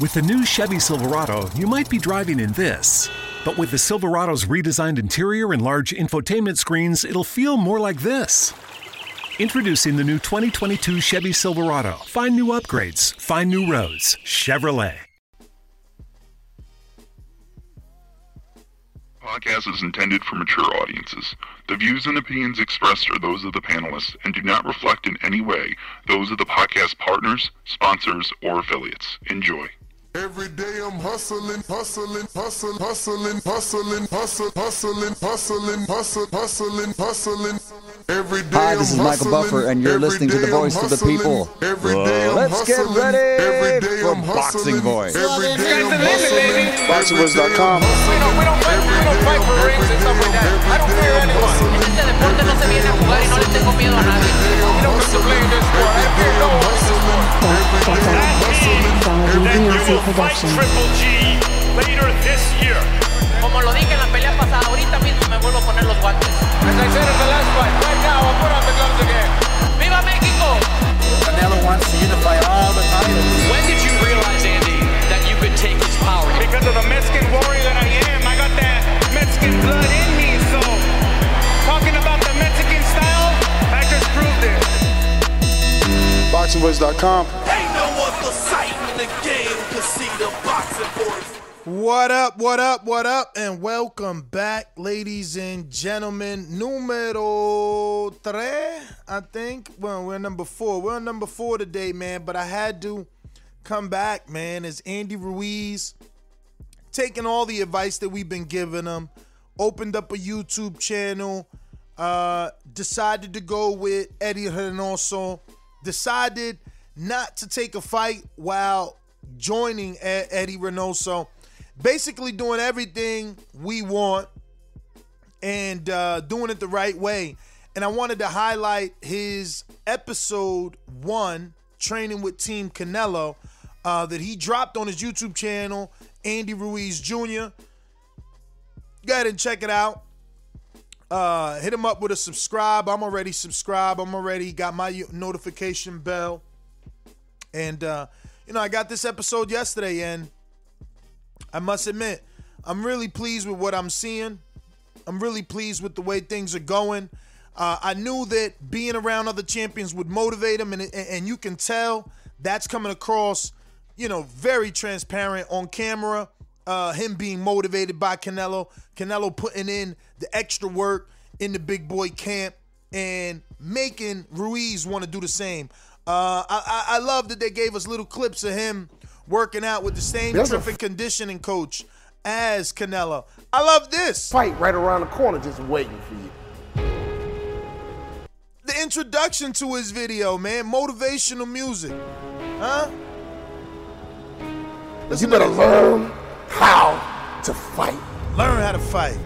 With the new Chevy Silverado, you might be driving in this. But with the Silverado's redesigned interior and large infotainment screens, it'll feel more like this. Introducing the new 2022 Chevy Silverado. Find new upgrades, find new roads. Chevrolet. Podcast is intended for mature audiences. The views and opinions expressed are those of the panelists and do not reflect in any way those of the podcast partners, sponsors, or affiliates. Enjoy. Every day I'm hustling, hustling, hustling, hustling, hustling, hustling, hustling, hustling, hustling, hustling, hustling. Every day Hi, this is Michael Buffer, and you're listening to the voice I'm of the people. Every day I'm Let's get ready every day for I'm Boxing hustling, Voice. Every day I'm Sky's the limit, hustling, Boxingvoice.com. We don't, we don't fight, we don't fight for rings and stuff like that. I don't fear anyone. Este deporte no se viene a jugar y no le tengo miedo a nadie. You don't come to play in this sport. I fear no one in this sport. That you will fight Triple G later this year. Como lo dije en la pelea pasada, ahorita mismo me vuelvo a poner los guantes. As I said in the last fight, right now I'll put on the gloves again. ¡Viva México! Canelo wants to unify all the titles. When did you realize, Andy, that you could take his power? Because of the Mexican warrior that I am, I got that Mexican blood in me. So, talking about the Mexican style, I just proved it. Boxingvoice.com. What up, what up, what up, and welcome back, ladies and gentlemen. Numero tres, I think. Well, we're number four. We're number four today, man, but I had to come back, man, as Andy Ruiz taking all the advice that we've been giving him, opened up a YouTube channel, uh, decided to go with Eddie Reynoso, decided not to take a fight while joining Eddie Reynoso, basically doing everything we want and uh, doing it the right way. And I wanted to highlight his episode one, training with Team Canelo, uh, that he dropped on his YouTube channel, Andy Ruiz Jr. Go ahead and check it out. Uh, hit him up with a subscribe. I'm already subscribed. I'm already got my notification bell. And uh, you know, I got this episode yesterday, and I must admit, I'm really pleased with what I'm seeing. I'm really pleased with the way things are going. Uh, I knew that being around other champions would motivate him, and and you can tell that's coming across, you know, very transparent on camera. Uh, him being motivated by Canelo, Canelo putting in the extra work in the big boy camp and making Ruiz want to do the same. Uh, I, I, I love that they gave us little clips of him working out with the same There's a- strength and conditioning coach as Canelo. I love this. Fight right around the corner just waiting for you. The introduction to his video, man, motivational music, huh? You Listen better learn how to fight. Learn how to fight.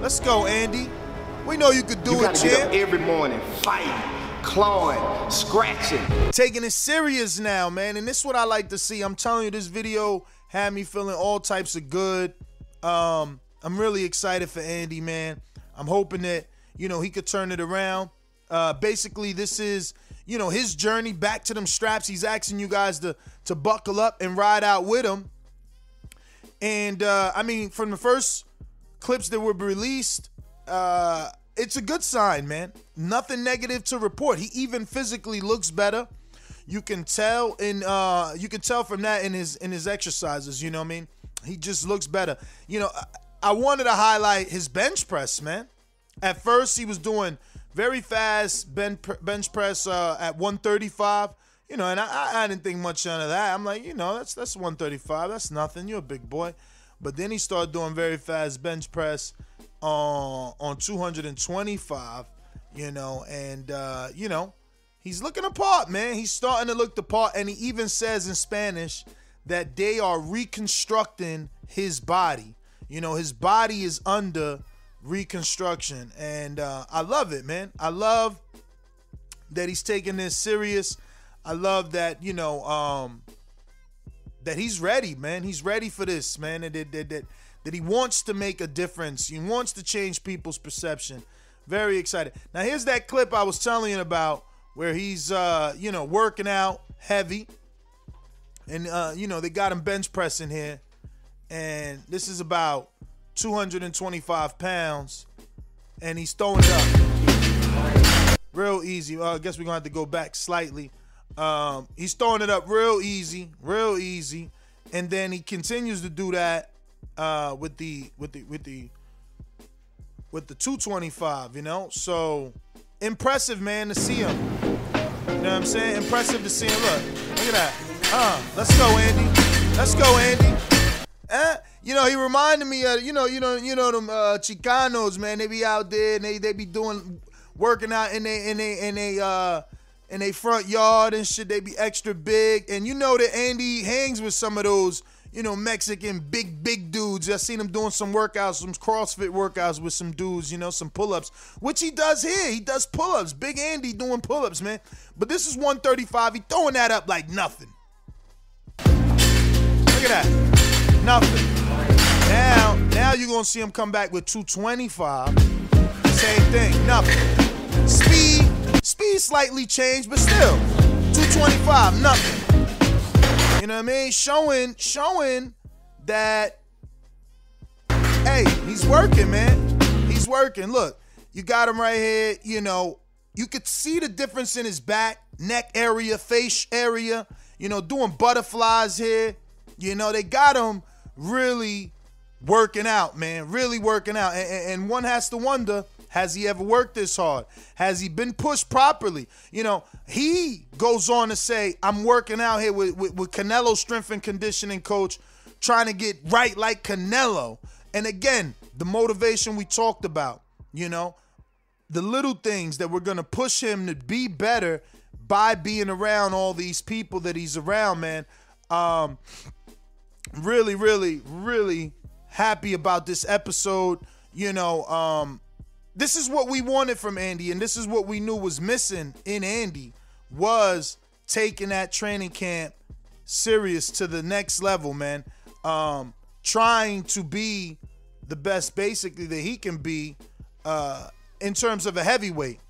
Let's go, Andy. We know you could do You it, gotta get up champ. every morning, fighting, clawing, scratching. Taking it serious now, man. And this is what I like to see. I'm telling you, this video had me feeling all types of good. Um, I'm really excited for Andy, man. I'm hoping that, you know, he could turn it around. Uh, basically, this is, you know, his journey back to them straps. He's asking you guys to to buckle up and ride out with him. And uh, I mean, from the first clips that were released, uh, it's a good sign, man. Nothing negative to report. He even physically looks better. You can tell in uh, you can tell from that in his in his exercises. You know what I mean? He just looks better. You know, I, I wanted to highlight his bench press, man. At first, he was doing very fast bench bench press uh, at 135. You know, and I, I- didn't think much out of that. I'm like, you know, that's that's 135. That's nothing. You're a big boy. But then he started doing very fast bench press on on 225. You know, and uh, you know, he's looking apart, man. He's starting to look the part, and he even says in Spanish that they are reconstructing his body. You know, his body is under reconstruction, and uh, I love it, man. I love that he's taking this serious. I love that you know um, that he's ready, man. He's ready for this, man. And that, that, that, that he wants to make a difference. He wants to change people's perception. Very excited. Now here's that clip I was telling you about where he's uh, you know working out heavy, and uh, you know they got him bench pressing here, and this is about 225 pounds, and he's throwing it up real easy. I guess we're gonna have to go back slightly. Um, he's throwing it up real easy, real easy, and then he continues to do that uh, with the with the with the with the 225. You know, so impressive, man, to see him. You know what I'm saying? Impressive to see him. Look, look at that. Uh, let's go, Andy. Let's go, Andy. Eh? You know, he reminded me of you know, you know, you know them uh, Chicanos, man. They be out there and they they be doing working out in they in they in they uh in they front yard and shit. They be extra big, and you know that Andy hangs with some of those you know Mexican big big dudes. I seen him doing some workouts, some CrossFit workouts with some dudes. You know, some pull ups, which he does here. He does pull ups. Big Andy doing pull ups, man. But this is 135. He throwing that up like nothing. Look at that, nothing. Now, now you're gonna see him come back with 225. Same thing, nothing. Speed, speed slightly changed, but still 225, nothing. You know what I mean? Showing, showing that hey, he's working, man. He's working. Look, you got him right here. You know, you could see the difference in his back, neck area, face area. You know, doing butterflies here. You know, they got him really working out, man. Really working out. And, and, one has to wonder has he ever worked this hard? Has he been pushed properly? You know, he goes on to say, I'm working out here with, with, with Canelo strength and conditioning coach, trying to get right like Canelo. And again, the motivation we talked about, you know, the little things that we're going to push him to be better by being around all these people that he's around, man. Um, really, really, really happy about this episode. You know, um, this is what we wanted from Andy, and this is what we knew was missing in Andy was taking that training camp serious to the next level, man. Um, trying to be the best basically that he can be uh, in terms of a heavyweight.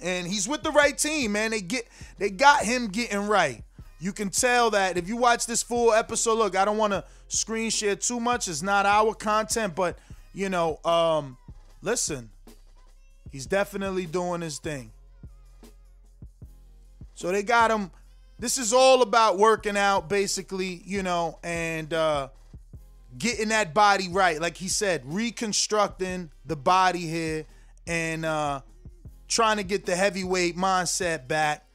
And he's with the right team, man. They get they got him getting right. You can tell that if you watch this full episode. Look, I don't want to screen share too much. It's not our content, but you know, um, listen, he's definitely doing his thing. So they got him. This is all about working out, basically, you know, and uh, getting that body right. Like he said, reconstructing the body here and uh, trying to get the heavyweight mindset back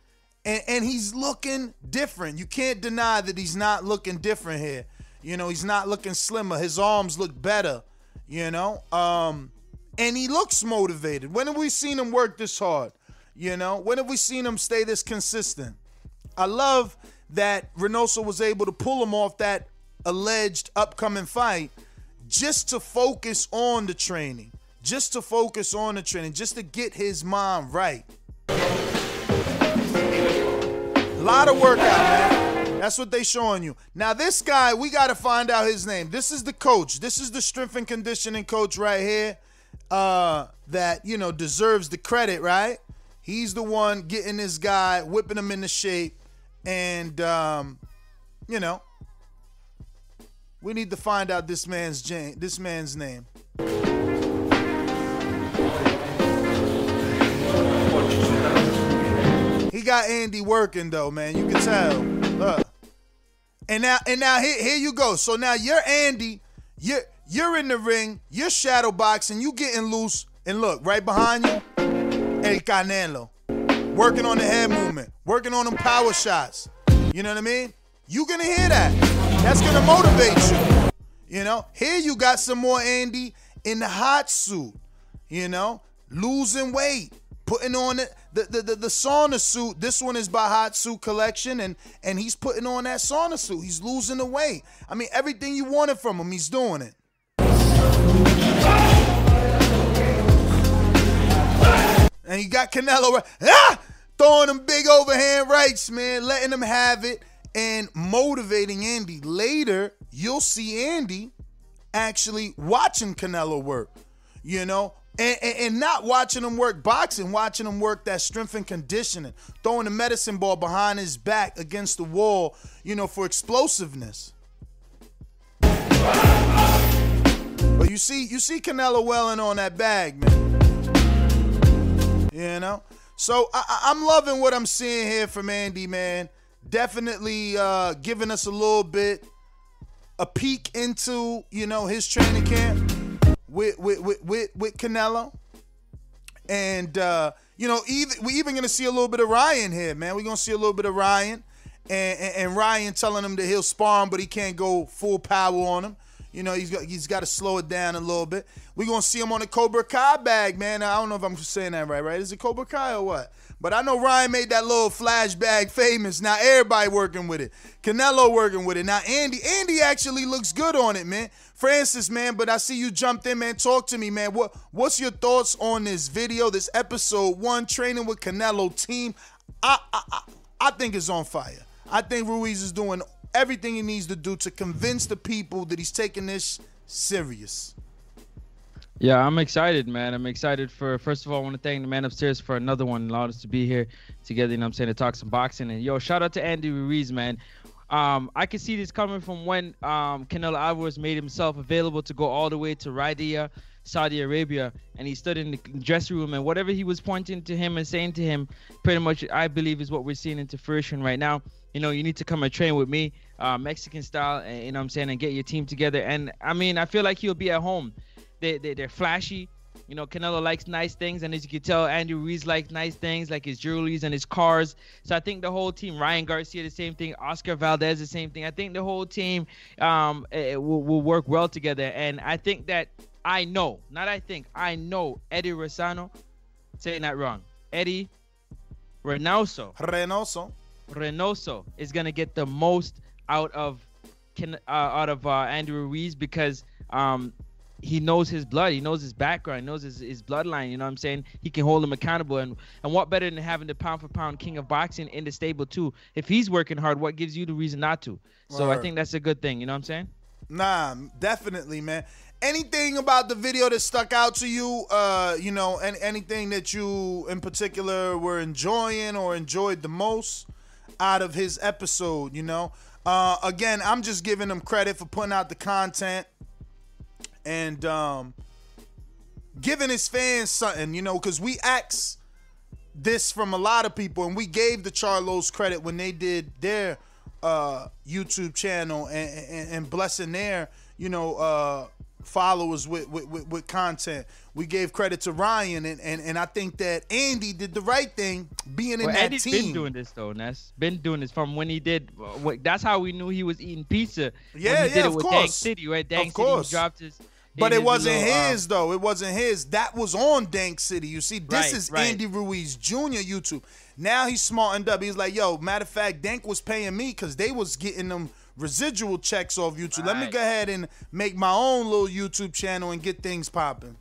and, and he's looking different. You can't deny that he's not looking different here. You know, he's not looking slimmer. His arms look better, you know? Um, and he looks motivated. When have we seen him work this hard? You know, when have we seen him stay this consistent? I love that Reynoso was able to pull him off that alleged upcoming fight just to focus on the training, just to focus on the training, just to get his mind right. A lot of workout, man. That's what they showing you. Now, this guy, we got to find out his name. This is the coach. This is the strength and conditioning coach right here uh, that, you know, deserves the credit, right? He's the one getting this guy, whipping him into shape. And, um, you know, we need to find out this man's name this man's name. He got Andy working though, man. You can tell. Look. And now and now here, here you go. So now you're Andy. You're you're in the ring. You're shadow boxing. You getting loose. And look, right behind you, El Canelo. Working on the head movement. Working on them power shots. You know what I mean? You're gonna hear that. That's gonna motivate you. You know, here you got some more Andy in the hot suit. You know, losing weight, putting on it the, the, the, the sauna suit. This one is by Hot Suit Collection, and and he's putting on that sauna suit. He's losing the weight. I mean, everything you wanted from him, he's doing it. And he got Canelo ah! throwing them big overhand rights, man, letting them have it and motivating Andy. Later, you'll see Andy actually watching Canelo work. You know, And, and, and not watching him work boxing, watching him work that strength and conditioning, throwing the medicine ball behind his back against the wall, you know, for explosiveness. But you see, you see Canelo welling on that bag, man. You know, so I, am loving what I'm seeing here from Andy, man. Definitely uh, giving us a little bit a peek into you know his training camp with with with with, with Canelo, and uh, you know even we even gonna see a little bit of Ryan here, man. We're gonna see a little bit of Ryan, and, and, and Ryan telling him that he'll spar him, but he can't go full power on him. You know, he's got he's got to slow it down a little bit. We're gonna see him on the Cobra Kai bag, man. I don't know if I'm saying that right, right? Is it Cobra Kai or what? But I know Ryan made that little flash bag famous. Now everybody working with it. Canelo working with it. Now Andy, Andy actually looks good on it, man. Francis, man, but I see you jumped in, man. Talk to me, man. What what's your thoughts on this video, this episode one, training with Canelo team? I I, I, I think it's on fire. I think Ruiz is doing everything he needs to do to convince the people that he's taking this serious. Yeah, I'm excited, man. I'm excited for first of all, I want to thank the man upstairs for another one, allowed us to be here together, you know I'm saying, to talk some boxing. And yo, shout out to Andy Ruiz, man. Um, I can see this coming from when um, Canelo Alvarez made himself available to go all the way to Riyadh, Saudi Arabia, and he stood in the dressing room, and whatever he was pointing to him and saying to him, pretty much, I believe, is what we're seeing into fruition right now you know, you need to come and train with me, uh, Mexican style, and, you know I'm saying, and get your team together. And I mean, I feel like he'll be at home. They, they, they're flashy. You know, Canelo likes nice things, and as you can tell, Andrew Ruiz likes nice things, like his jewelries and his cars. So I think the whole team, Ryan Garcia, the same thing, Oscar Valdez, the same thing. I think the whole team um, will, will work well together, and I think that I know, not I think, I know Eddie Rosano, saying that wrong, Eddie Reynoso. Reynoso Reynoso is gonna get the most out of can uh, out of uh, Andrew Ruiz because um, he knows his blood, he knows his background, he knows his, his bloodline. You know what I'm saying? He can hold him accountable, and and what better than having the pound for pound king of boxing in the stable too? If he's working hard, what gives you the reason not to? So I think that's a good thing. You know what I'm saying? Nah, definitely, man. Anything about the video that stuck out to you? Uh, you know, and anything that you in particular were enjoying or enjoyed the most? Out of his episode, you know. Uh, again, I'm just giving him credit for putting out the content and um, giving his fans something, you know, because we asked this from a lot of people, and we gave the Charlos credit when they did their uh, YouTube channel and, and, and blessing their, you know, uh, followers with, with, with, with, content. We gave credit to Ryan, and, and, and I think that Andy did the right thing being in well, that Andy's team. been doing this though, Ness. Been doing this from when he did. That's how we knew he was eating pizza. Yeah, yeah, did it of with course. Dank City, right? Dank of City course. dropped his. But it wasn't little, uh, his though. It wasn't his. That was on Dank City. You see, this Right, is right. Andy Ruiz Jr. YouTube. Now he's smartened up. He's like, yo, matter of fact, Dank was paying me because they was getting them residual checks off YouTube. Let me go ahead and make my own little YouTube channel and get things popping.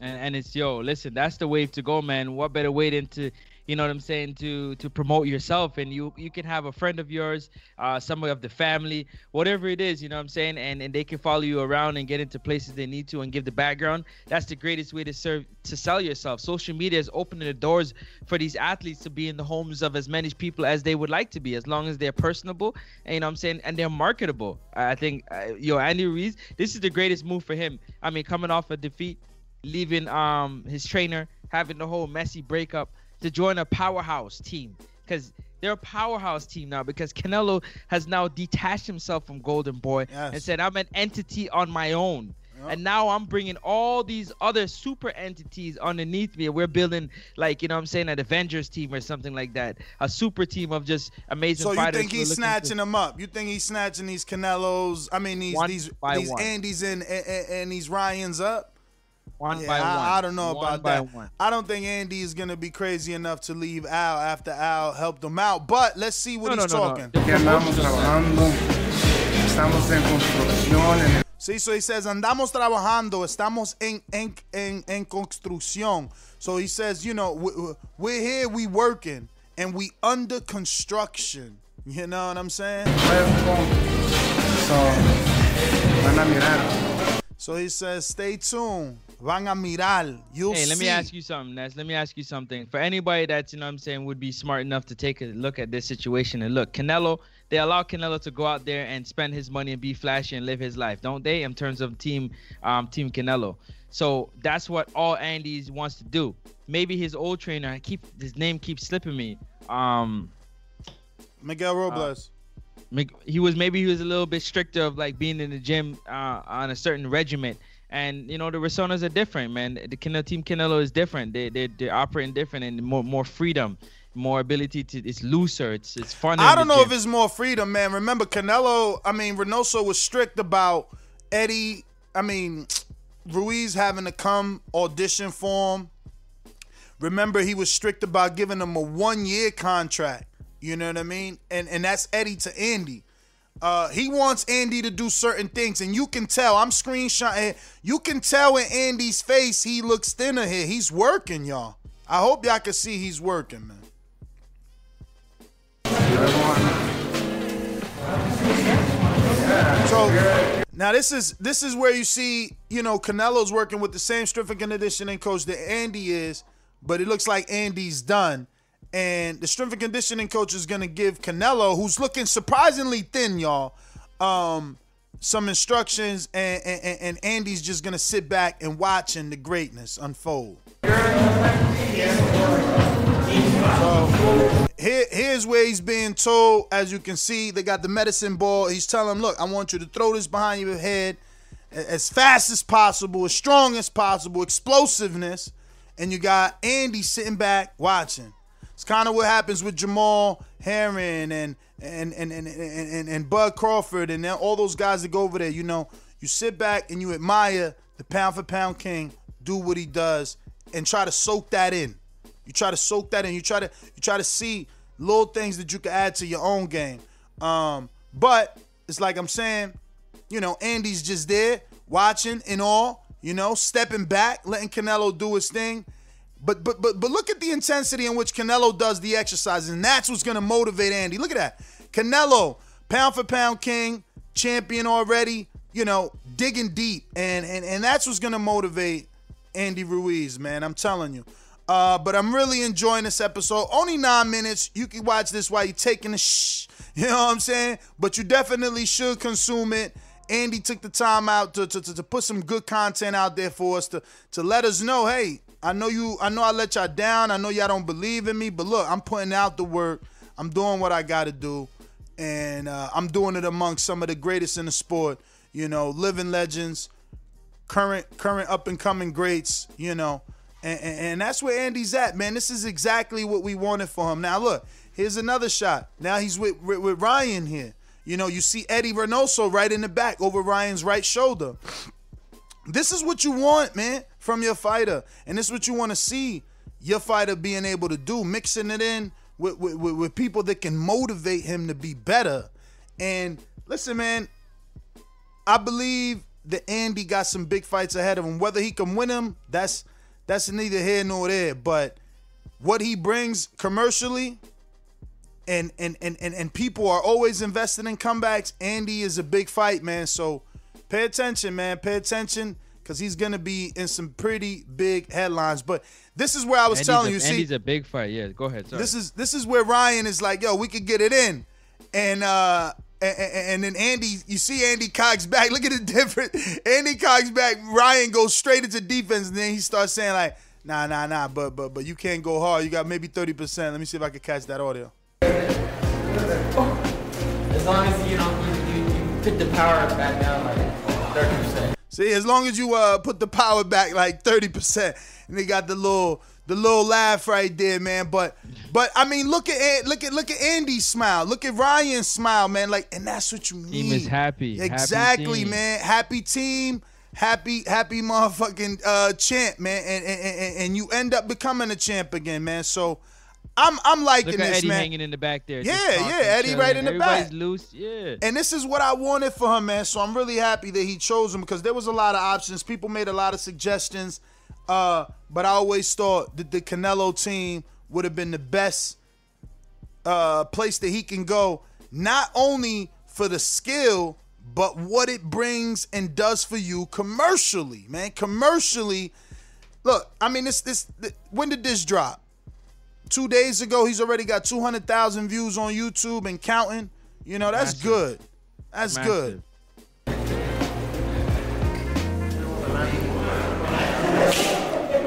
and, and it's yo listen that's the wave to go man what better way than to you know what i'm saying to to promote yourself and you you can have a friend of yours uh somebody of the family whatever it is you know what i'm saying and and they can follow you around and get into places they need to and give the background. That's the greatest way to serve to sell yourself. Social media is opening the doors for these athletes to be in the homes of as many people as they would like to be as long as they're personable and you know what i'm saying and they're marketable. I think uh, yo andy ruiz this is the greatest move for him. I mean coming off a defeat leaving um his trainer, having the whole messy breakup to join a powerhouse team because they're a powerhouse team now because Canelo has now detached himself from Golden Boy Yes. and said I'm an entity on my own. And now I'm bringing all these other super entities underneath me. We're building like you know what I'm saying an Avengers team or something like that, a super team of just amazing So you fighters. think he's snatching to- them up? You think he's snatching these Canelos? I mean these One these these one. Andys and, and and these Ryans up? One Yeah, by one? I, I don't know One about by that. one. I don't think Andy is gonna be crazy enough to leave Al after Al helped him out. But let's see what No, he's no, no, no. talking. The promotion's trabajando, estamos en construcción, en See, so he says, andamos trabajando, estamos en, en, en, en construcción. So he says, you know, we- we're here, we working, and we under construction. You know what I'm saying? So, van a mirar. So he says, stay tuned. Van a mirar. You'll hey, see. let me ask you something, Ness. Let me ask you something. For anybody that's, you know what I'm saying, would be smart enough to take a look at this situation and look, Canelo, they allow Canelo to go out there and spend his money and be flashy and live his life, don't they? In terms of team um team Canelo. So that's what all Andy's wants to do. Maybe his old trainer, I keep his name keeps slipping me. Um Miguel Robles. He was maybe he was a little bit stricter of like being in the gym uh, on a certain regiment. And you know the Rasonas are different, man. The Canelo team Canelo is different. They they they're operating different and more more freedom, more ability to. It's looser. It's it's fun. I don't know gym. if it's more freedom, man. Remember, Canelo, I mean, Reynoso was strict about Eddie, I mean, Ruiz having to come audition for him. Remember, he was strict about giving him a one year contract. You know what I mean? And and that's Eddie to Andy. Uh, he wants Andy to do certain things, and you can tell. I'm screenshotting. You can tell in Andy's face he looks thinner here. He's working, y'all. I hope y'all can see he's working, man. So now this is this is where you see, you know, Canelo's working with the same strength and conditioning coach that Andy is, but it looks like Andy's done. And the strength and conditioning coach is gonna give Canelo, who's looking surprisingly thin, y'all, um, some instructions, and, and, and Andy's just gonna sit back and watching the greatness unfold. So here, here's where he's being told. As you can see, they got the medicine ball. He's telling him, "Look, I want you to throw this behind your head as fast as possible, as strong as possible, explosiveness." And you got Andy sitting back watching. It's kind of what happens with Jamel Herring and and and and, and, and, and Bud Crawford and all those guys that go over there. You know, you sit back and you admire the pound for pound king do what he does and try to soak that in. You try to soak that in. You try to you try to see little things that you can add to your own game. Um, but it's like I'm saying, you know, Andy's just there watching and all, you know, stepping back, letting Canelo do his thing. But but but but look at the intensity in which Canelo does the exercises, and that's what's gonna motivate Andy. Look at that. Canelo, pound for pound king, champion already, you know, digging deep. And and, and that's what's gonna motivate Andy Ruiz, man. I'm telling you. Uh, but I'm really enjoying this episode. Only nine minutes. You can watch this while you're taking a shh. You know what I'm saying? But you definitely should consume it. Andy took the time out to, to, to, to put some good content out there for us to to let us know, hey, I know you, I know I let y'all down. I know y'all don't believe in me, but look, I'm putting out the work. I'm doing what I got to do, and uh, I'm doing it amongst some of the greatest in the sport. You know, living legends, current current up and coming greats. You know, and, and, and that's where Andy's at, man. This is exactly what we wanted for him. Now look, here's another shot. Now he's with with, with Ryan here. You know, you see Eddie Reynoso right in the back over Ryan's right shoulder. This is what you want, man, from your fighter. And this is what you want to see your fighter being able to do, mixing it in with, with, with, people that can motivate him to be better. And listen, man, I believe that Andy got some big fights ahead of him. Whether he can win them, that's that's neither here nor there. But what he brings commercially, and and and and, and people are always invested in comebacks. Andy is a big fight, man. So pay attention, man. Pay attention because he's gonna be in some pretty big headlines. But this is where I was Andy's telling a, you. See, Andy's a big fight. Yeah, go ahead. Sorry. this is this is where Ryan is like, yo, we could get it in, and uh, and, and then Andy, you see Andy Cox back. Look at the difference. Andy Cox back. Ryan goes straight into defense, and then he starts saying like, nah, nah, nah, but but but you can't go hard. You got maybe thirty percent. Let me see if I can catch that audio. As long as you know you, you, you put the power back down like thirty percent. See, as long as you uh put the power back like thirty percent, and they got the little the little laugh right there, man. But but I mean, look at look at look at Andy's smile. Look at Ryan's smile, man. Like, and that's what you need. Team is happy. Happy Exactly, team. man. Happy team. Happy, happy motherfucking uh, champ, man, and, and, and and you end up becoming a champ again, man. So, I'm I'm liking Look at this, Eddie man. hanging in the back there. Yeah, yeah, Eddie right in the Everybody's back. loose. Yeah. And this is what I wanted for him, man. So I'm really happy that he chose him because there was a lot of options. People made a lot of suggestions. Uh, but I always thought that the Canelo team would have been the best uh, place that he can go, not only for the skill, but what it brings and does for you commercially, man. Commercially, look, I mean, this this when did this drop? Two days ago, he's already got 200,000 views on YouTube and counting. You know, that's Massive. good. That's Massive. good.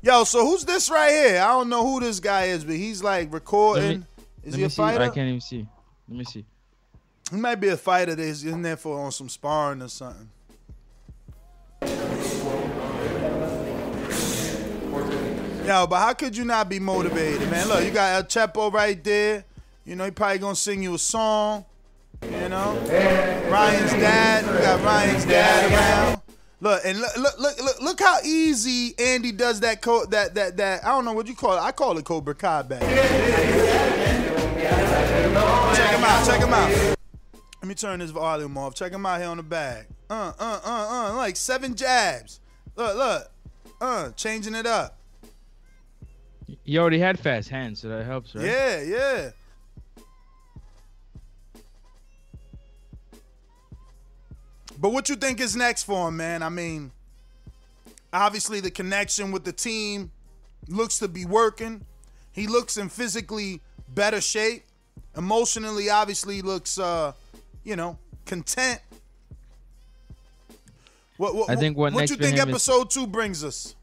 Yo, so who's this right here? I don't know who this guy is, but he's like recording. is he me a see. fighter? I can't even see. Let me see. He might be a fighter that's in there for on some sparring or something. Yo, but how could you not be motivated, man? Look, you got El Chepo right there. You know, he probably gonna sing you a song. You know, Ryan's dad. We got Ryan's dad around. Look and look, look, look, look, look how easy Andy does that. Co- that, that, that. I don't know what you call it. I call it Cobra Kai back. Check him out. Check him out. Let me turn this volume off. Check him out here on the bag. Uh, uh, uh, uh. Like seven jabs. Look, look. Uh, changing it up. You already had fast hands, so that helps, right? Yeah, yeah. But what you think is next for him, man? I mean, obviously the connection with the team looks to be working. He looks in physically better shape. Emotionally, obviously looks uh, you know, content. What, what, I think what what you think him is- episode two brings us?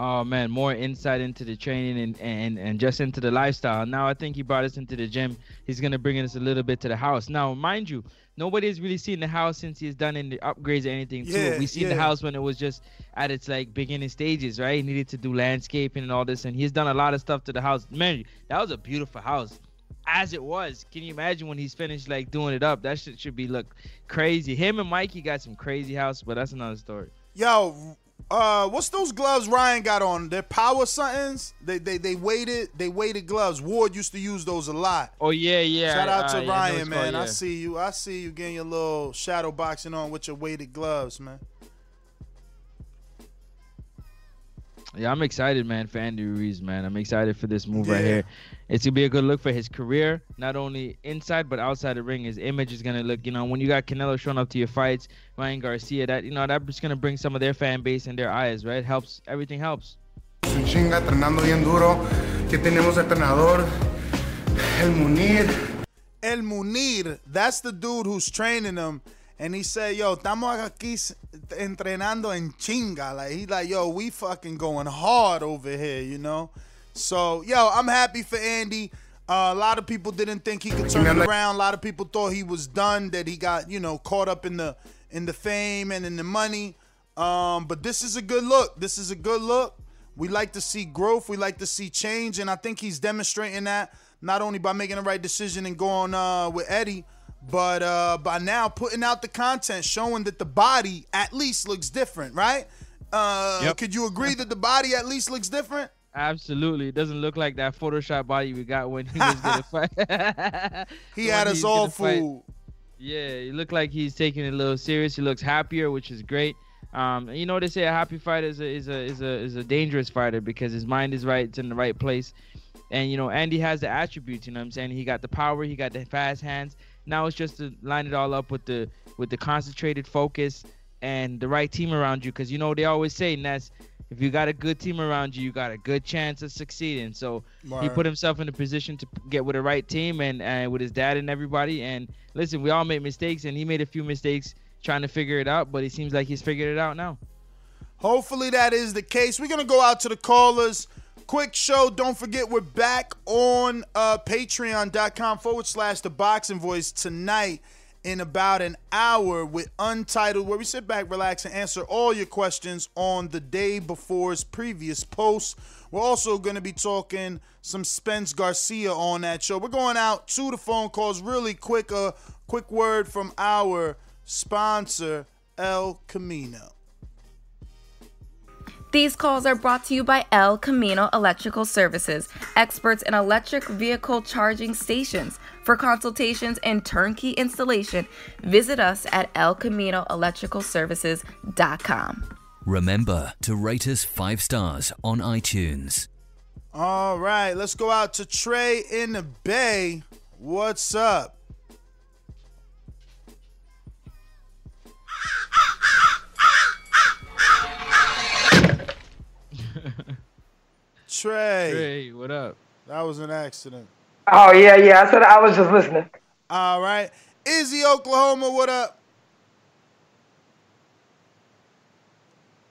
Oh man, more insight into the training and, and and just into the lifestyle. Now I think he brought us into the gym. He's gonna bring us a little bit to the house. Now, mind you, nobody's really seen the house since he's done any upgrades or anything to Yeah, it. We seen the house when it was just at its like beginning stages, right? He needed to do landscaping and all this, and he's done a lot of stuff to the house. Man, that was a beautiful house. As it was, can you imagine when he's finished like doing it up? That shit should be look crazy. Him and Mikey got some crazy house, but that's another story. Yo, uh, what's those gloves Ryan got on? They're power somethings. They they they weighted they weighted gloves. Ward used to use those a lot. Oh yeah, yeah. Shout out uh, to yeah, know Ryan, it's man. called, I see you. I see you getting your little shadow boxing on with your weighted gloves, man. Yeah, I'm excited, man, for Andy Ruiz, man. I'm excited for this move right here. It's gonna be a good look for his career, not only inside but outside the ring. His image is gonna look, you know, when you got Canelo showing up to your fights, Ryan Garcia, that you know, that's gonna bring some of their fan base in their eyes, right? Helps, everything helps. Un chinga, entrenando bien duro. Que tenemos entrenador, el Munir. El Munir, that's the dude who's training him. And he said, yo, estamos aquí entrenando en chinga. Like, he like, yo, we fucking going hard over here, you know? So, yo, I'm happy for Andy. Uh, a lot of people didn't think he could turn it around. A lot of people thought he was done, that he got, you know, caught up in the in the fame and in the money. Um, but this is a good look. This is a good look. We like to see growth. We like to see change, and I think he's demonstrating that not only by making the right decision and going uh, with Eddie, but uh, by now putting out the content showing that the body at least looks different, right? Uh, Yep. Could you agree that the body at least looks different? Absolutely, it doesn't look like that Photoshop body we got when he was gonna fight. He had us all fooled. Yeah, he looked like he's taking it a little serious. He looks happier, which is great. Um, you know they say a happy fighter is a is a is a is a dangerous fighter because his mind is right, it's in the right place. And you know Andy has the attributes. You know what I'm saying? He got the power, he got the fast hands. Now it's just to line it all up with the with the concentrated focus and the right team around you. Because you know they always say, Ness, if you got a good team around you, you got a good chance of succeeding. So he put himself in a position to get with the right team and, and with his dad and everybody. And listen, we all make mistakes, and he made a few mistakes trying to figure it out, but it seems like he's figured it out now. Hopefully that is the case. We're gonna go out to the callers. Quick show. Don't forget we're back on uh, Patreon.com forward slash the Boxing Voice tonight in about an hour with Untitled, where we sit back, relax, and answer all your questions on the day before's previous posts. We're also going to be talking some Spence Garcia on that show. We're going out to the phone calls really quick. A quick word from our sponsor, El Camino. These calls are brought to you by El Camino Electrical Services, experts in electric vehicle charging stations. For consultations and turnkey installation, visit us at elcaminoelectricalservices.com. Remember to rate us five stars on iTunes. All right, let's go out to Trey in the Bay. What's up? Trey. Trey, what up? That was an accident. Oh yeah, yeah. I said I was just listening. All right. Izzy, Oklahoma, what up?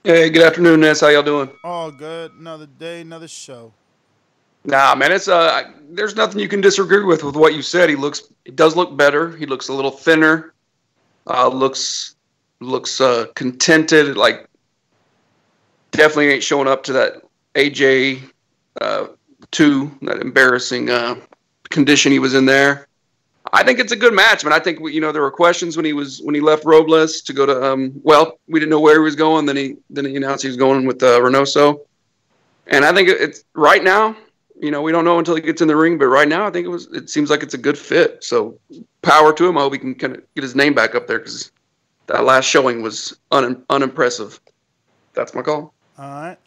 Hey, good afternoon, Ness. How y'all doing? All good. Another day, another show. Nah, man, it's uh, there's nothing you can disagree with with what you said. He looks, he does look better. He looks a little thinner. Uh, looks, looks uh, contented. Like, definitely ain't showing up to that AJ uh, two, that embarrassing uh, condition he was in there. I think it's a good match, but I think you know there were questions when he was when he left Robles to go to um. Well, we didn't know where he was going. Then he then he announced he was going with uh, Reynoso, and I think it's right now. You know, we don't know until he gets in the ring, but right now I think it was. It seems like it's a good fit. So power to him. I hope he can kind of get his name back up there because that last showing was un, unimpressive. That's my call. All right.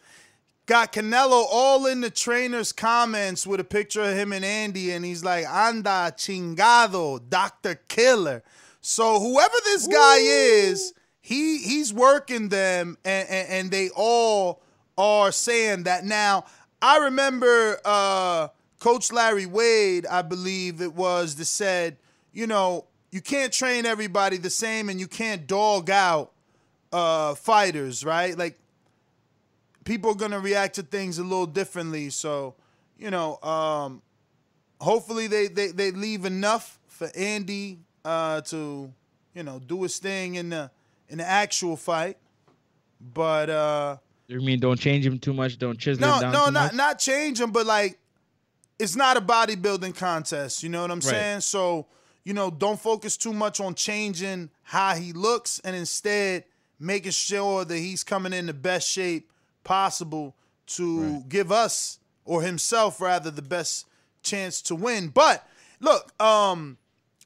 Got Canelo all in the trainer's comments with a picture of him and Andy, and he's like, Anda chingado, Dr. Killer. So whoever this guy is, he he's working them, and, and, and they all are saying that. Now, I remember uh, Coach Larry Wade, I believe it was, that said, you know, you can't train everybody the same, and you can't dog out uh, fighters, right? Like people are gonna react to things a little differently. So, you know, um, hopefully they, they, they leave enough for Andy uh, to, you know, do his thing in the in the actual fight. But uh You mean don't change him too much? Don't chisel no, him down no, too not much? not change him, but like it's not a bodybuilding contest. You know what I'm Right. saying? So you know, don't focus too much on changing how he looks, and instead making sure that he's coming in the best shape possible to give us or himself rather the best chance to win. But look, um,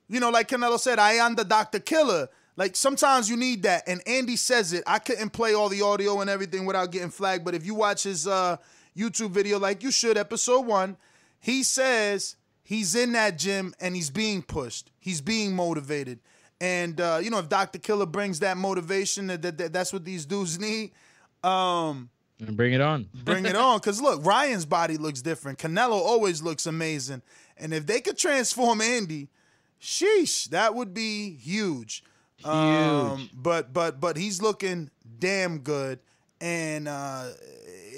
you know, like Canelo said, I am the Dr. Killer. Like sometimes you need that. And Andy says it. I couldn't play all the audio and everything without getting flagged. But if you watch his uh, YouTube video, like you should, episode one, he says he's in that gym and he's being pushed. He's being motivated. And uh, you know, if Dr. Killer brings that motivation, that, that, that that's what these dudes need. Um, And bring it on. bring it on. Cause look, Ryan's body looks different. Canelo always looks amazing. And if they could transform Andy, sheesh, that would be huge. Um, but but but he's looking damn good. And uh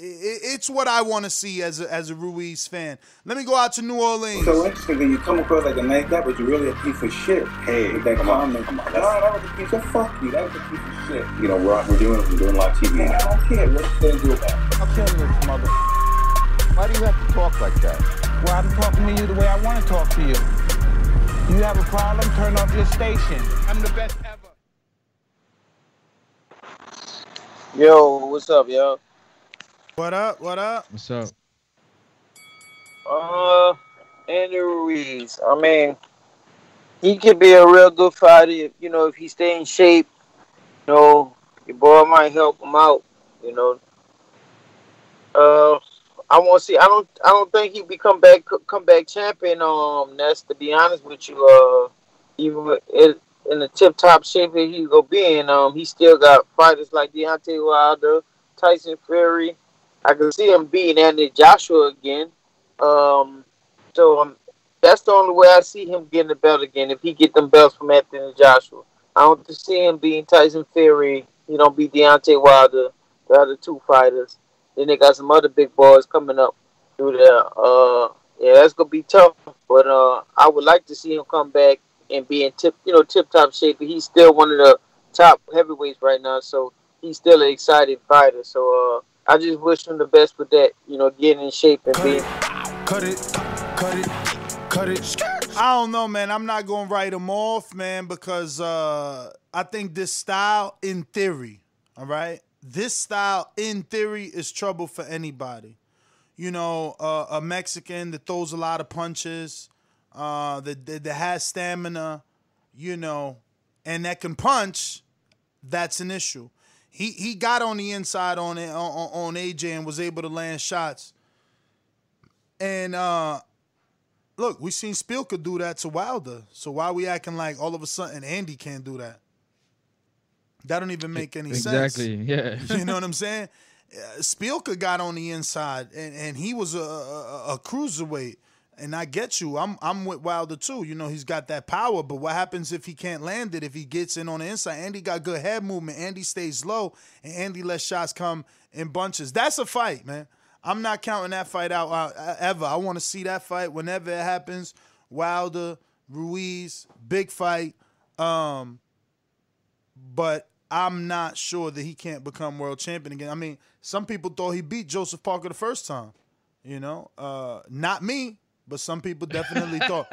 it's what I want to see as a, as a Ruiz fan. Let me go out to New Orleans. So interesting, that you come across like a nice guy, but you're really a piece of shit. Hey, with that comment. Come on, no, that was a piece of fuck you. That was a piece of shit. You know, we're, we're doing we're doing live TV. I don't care. What you gonna do about it? I'm telling this mother. Why do you have to talk like that? Well, I'm talking to you the way I want to talk to you. You have a problem? Turn off your station. I'm the best ever. Yo, what's up, yo? What up? What up? What's up? Uh, Andy Ruiz. I mean, he could be a real good fighter. If, you know, if he stay in shape. You know, your boy might help him out. You know. Uh, I want to see. I don't. I don't think he'd become back come back champion. Um, that's to be honest with you. Uh, even with it, in the tip top shape that he's gonna be in. Um, he still got fighters like Deontay Wilder, Tyson Fury. I can see him beating Anthony Joshua again. Um, so um, that's the only way I see him getting the belt again. If he get them belts from Anthony Joshua, I don't see him beating Tyson Fury. He don't beat Deontay Wilder, the other two fighters. Then they got some other big boys coming up through there. Uh, yeah, that's gonna be tough. But uh, I would like to see him come back and be in tip, you know, tip top shape. He's still one of the top heavyweights right now, so he's still an exciting fighter. So uh, I just wish him the best with that, you know, getting in shape and being. Cut it, cut it, cut it. I don't know, man. I'm not gonna write him off, man, because uh, I think this style, in theory, all right, this style, in theory, is trouble for anybody. You know, uh, a Mexican that throws a lot of punches, uh, that, that that has stamina, you know, and that can punch. That's an issue. He he got on the inside on it on, on AJ and was able to land shots. And uh look, we seen Szpilka do that to Wilder. So why we acting like all of a sudden Andy can't do that? That don't even make any sense. Exactly. Yeah. You know what I'm saying? uh, Szpilka got on the inside, and, and he was a, a, a cruiserweight. And I get you. I'm I'm with Wilder too. You know he's got that power, but what happens if he can't land it? If he gets in on the inside, Andy got good head movement. Andy stays low, and Andy lets shots come in bunches. That's a fight, man. I'm not counting that fight out uh, ever. I want to see that fight whenever it happens. Wilder, Ruiz, big fight. Um, but I'm not sure that he can't become world champion again. I mean, some people thought he beat Joseph Parker the first time. You know, uh, not me, but some people definitely thought.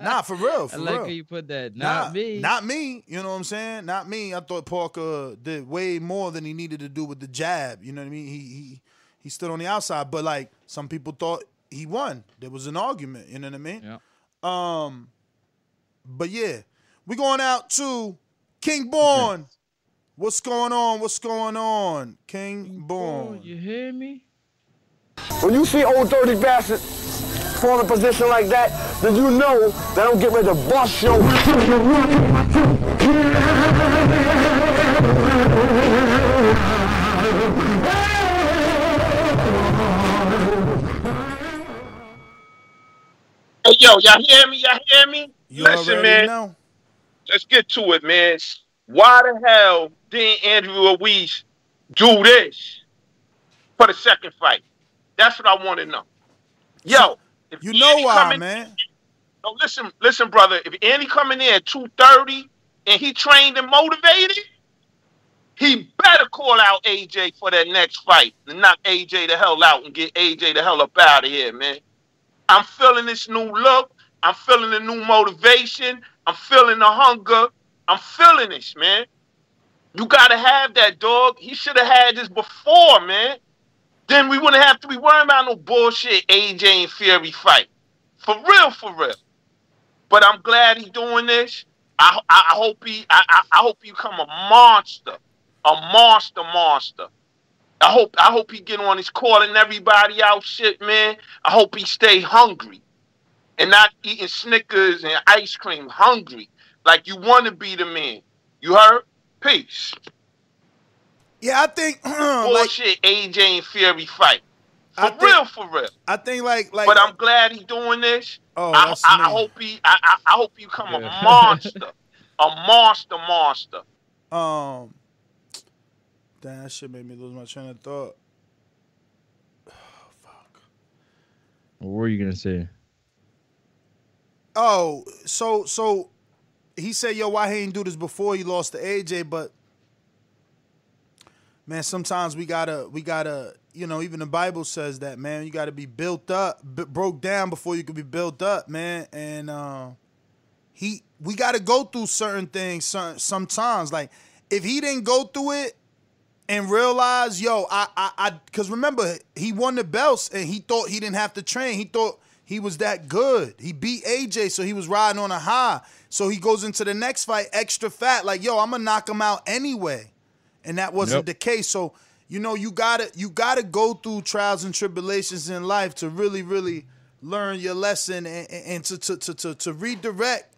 Nah, for real. For I like real. how you put that. Not Nah, me. Not me. You know what I'm saying? Not me. I thought Parker did way more than he needed to do with the jab. You know what I mean? He he he stood on the outside, but like some people thought he won. There was an argument. You know what I mean? Yeah. Um, but yeah, we going out to King Born. What's going on? What's going on? King Born. You hear me? When you see old dirty bastard fall in a position like that, then you know that I'm getting ready to bust your. Hey, yo, y'all hear me? Y'all hear me? You Listen, man. know. Let's get to it, man. Why the hell didn't Andrew Ruiz do this for the second fight? That's what I want to know. Yo, if You know Andy why, coming- man? No, listen, listen, brother. If Andy coming in at two thirty and he trained and motivated, he better call out AJ for that next fight and knock AJ the hell out and get AJ the hell up out of here, man. I'm feeling this new look. I'm feeling the new motivation. I'm feeling the hunger. I'm feeling this, man. You gotta have that, dog. He should have had this before, man. Then we wouldn't have to be worrying about no bullshit AJ and Fury fight. For real, for real. But I'm glad he's doing this. I, I, I hope he I, I, I hope he become a monster. A monster monster. I hope I hope he get on his calling everybody out shit, man. I hope he stay hungry and not eating Snickers and ice cream hungry. Like you want to be the man. You heard? Peace. Yeah, I think like Bullshit AJ and Fury fight. For I think- real, for real. I think like like but I'm glad he's doing this. Oh, I, that's I. I hope he I, I, I hope you become a monster. a monster monster. um Damn, that shit made me lose my train of thought. Fuck. What were you gonna say? Oh, so so he said, "Yo, why he ain't do this before he lost to AJ?" But man, sometimes we gotta we gotta you know even the Bible says that man, you gotta be built up, b- broke down before you can be built up, man. And uh, he we gotta go through certain things certain, sometimes. Like if he didn't go through it and realize, yo, I, I, I, because remember, he won the belts and he thought he didn't have to train. He thought he was that good. He beat AJ, so he was riding on a high. So he goes into the next fight extra fat, like, yo, I'm gonna knock him out anyway. And that wasn't Yep. the case. So, you know, you gotta you gotta go through trials and tribulations in life to really, really learn your lesson and, and and to, to, to, to, to redirect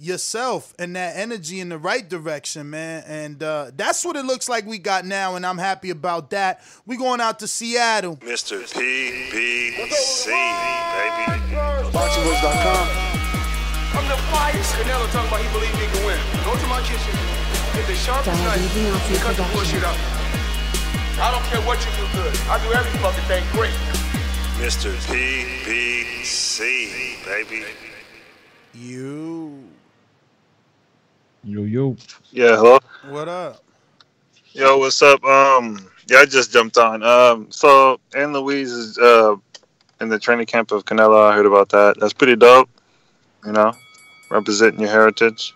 yourself and that energy in the right direction, man. And uh, that's what it looks like we got now, and I'm happy about that. We going out to Seattle. Mr. PBC baby. BoxingWords.com. I'm the finest. Canelo talking about he believe he can win. Go to my kitchen. Get the sharpest knife. and Cut the bullshit out. I don't care what you do good. I do every fucking thing great. Mr. PBC, baby. You. Yo yo. Yeah, hello. What up? Yo, what's up? Um, yeah, I just jumped on. Um, so Andy Ruiz is uh in the training camp of Canelo. I heard about that. That's pretty dope. You know, representing your heritage.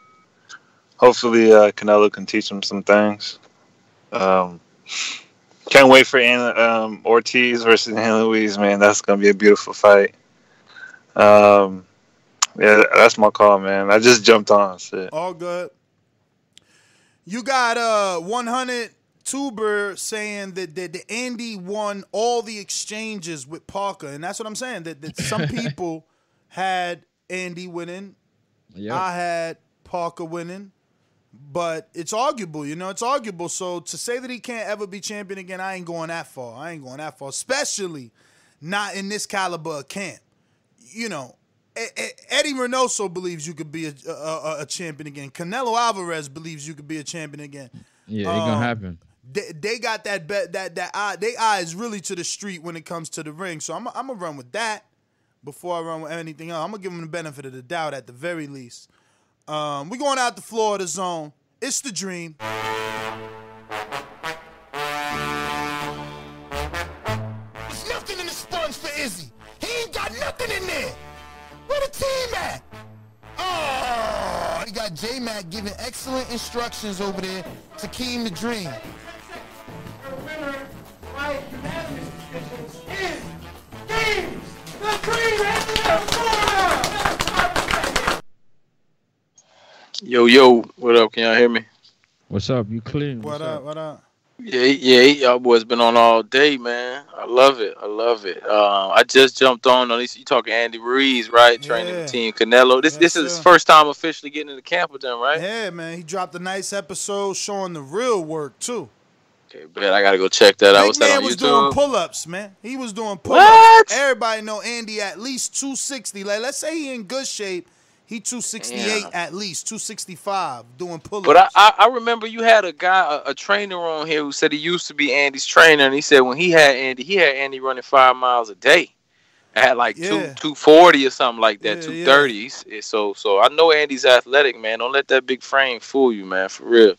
Hopefully, uh, Canelo can teach him some things. Um, can't wait for Ann, um, Ortiz versus Andy Ruiz, man. That's gonna be a beautiful fight. Um, yeah, that's my call, man. I just jumped on. Shit. All good. You got uh 100 Tuber saying that, that, that Andy won all the exchanges with Parker, and that's what I'm saying. That, that some people had Andy winning. Yep. I had Parker winning. But it's arguable. You know, it's arguable. So to say that he can't ever be champion again, I ain't going that far. I ain't going that far, especially not in this caliber of camp. You know, Eddie Reynoso believes you could be a, a, a- champion again. Canelo Alvarez believes you could be a champion again. Yeah, it gonna Um, happen. They, they got that bet that that eye they eyes really to the street when it comes to the ring. So I'm I'm gonna run with that before I run with anything else. I'm gonna give them the benefit of the doubt at the very least. Um, we going out the Florida zone. It's the dream. There's nothing in the sponge for Izzy. He ain't got nothing in there. Where the team at? Oh, he got J Mac giving excellent instructions over there to Keem the Dream. Yo, yo, what up? Can y'all hear me? What's up? You clean? What up? What up? Yeah, yeah, y'all boys been on all day, man. I love it. I love it. Uh, I just jumped on. At least you talking Andy Ruiz, right? Training the team Canelo. This this is his first time officially getting into camp with them, right? Yeah, man. He dropped a nice episode showing the real work too. Okay, bet I gotta go check that out. Big What's that man on was doing pull-ups, man. He was doing pull-ups. What? Everybody know Andy at least 260. Like, let's say he in good shape. He 268 Damn. at least, 265 doing pull-ups. But I, I, remember you had a guy, a, a trainer on here who said he used to be Andy's trainer, and he said when he had Andy, he had Andy running five miles a day, at like two two forty or something like that, Yeah, two yeah. So so I know Andy's athletic, man. Don't let that big frame fool you, man, for real.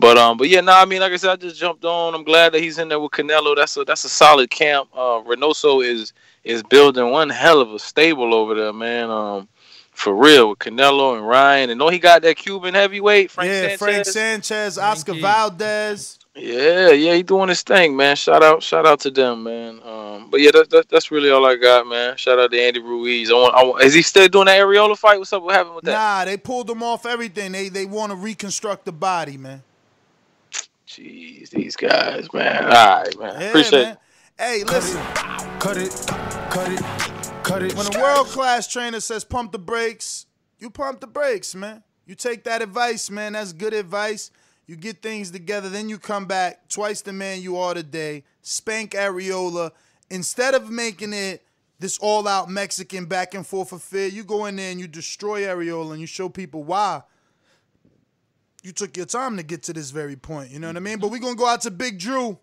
But um, but yeah, no, I mean, like I said, I just jumped on. I'm glad that he's in there with Canelo. That's a that's a solid camp. Uh, Reynoso is is building one hell of a stable over there, man. Um. For real, with Canelo and Ryan, and know he got that Cuban heavyweight, Frank yeah, Sanchez. Frank Sanchez, Oscar Valdez. Yeah, yeah, he doing his thing, man. Shout out, shout out to them, man. Um, but yeah, that, that, that's really all I got, man. Shout out to Andy Ruiz. I want, I want, is he still doing that Arreola fight? What's up? What happened with that? Nah, they pulled him off everything. They they want to reconstruct the body, man. Jeez, these guys, man. All right, man. Yeah, Appreciate man. Hey, listen. Cut it, cut it, cut it. When a world class trainer says pump the brakes, you pump the brakes, man. You take that advice, man. That's good advice. You get things together, then you come back twice the man you are today. Spank Arreola. Instead of making it this all out Mexican back and forth affair, you go in there and you destroy Arreola and you show people why you took your time to get to this very point. You know what I mean? But we're gonna go out to Big Drew.